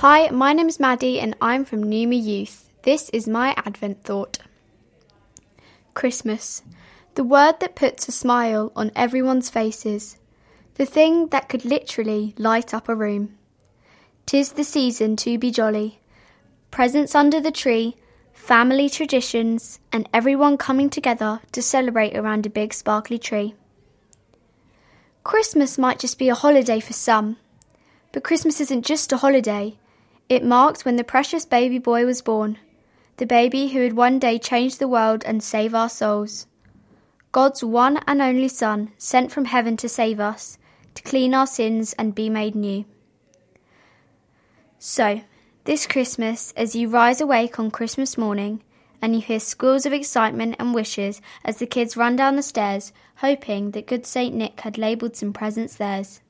Hi, my name is Maddie and I'm from Numa Youth. This is my Advent thought. Christmas, the word that puts a smile on everyone's faces, the thing that could literally light up a room. Tis the season to be jolly, presents under the tree, family traditions, and everyone coming together to celebrate around a big sparkly tree. Christmas might just be a holiday for some, but Christmas isn't just a holiday. It marks when the precious baby boy was born, the baby who would one day change the world and save our souls. God's one and only Son, sent from heaven to save us, to clean our sins and be made new. So, this Christmas, as you rise awake on Christmas morning, and you hear squeals of excitement and wishes as the kids run down the stairs, hoping that good St. Nick had labelled some presents theirs.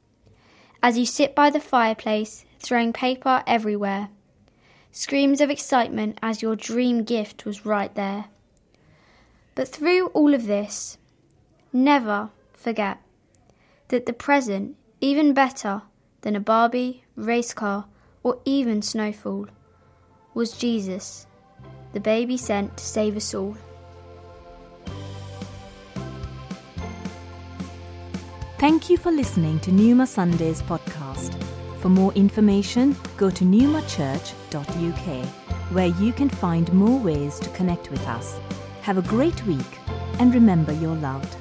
As you sit by the fireplace, throwing paper everywhere, screams of excitement as your dream gift was right there. But through all of this, never forget that the present, even better than a Barbie, race car, or even snowfall, was Jesus the baby sent to save us all. Thank you for listening to Numa Sundays podcast. For more information, go to newmachurch.uk, where you can find more ways to connect with us. Have a great week and remember you're loved.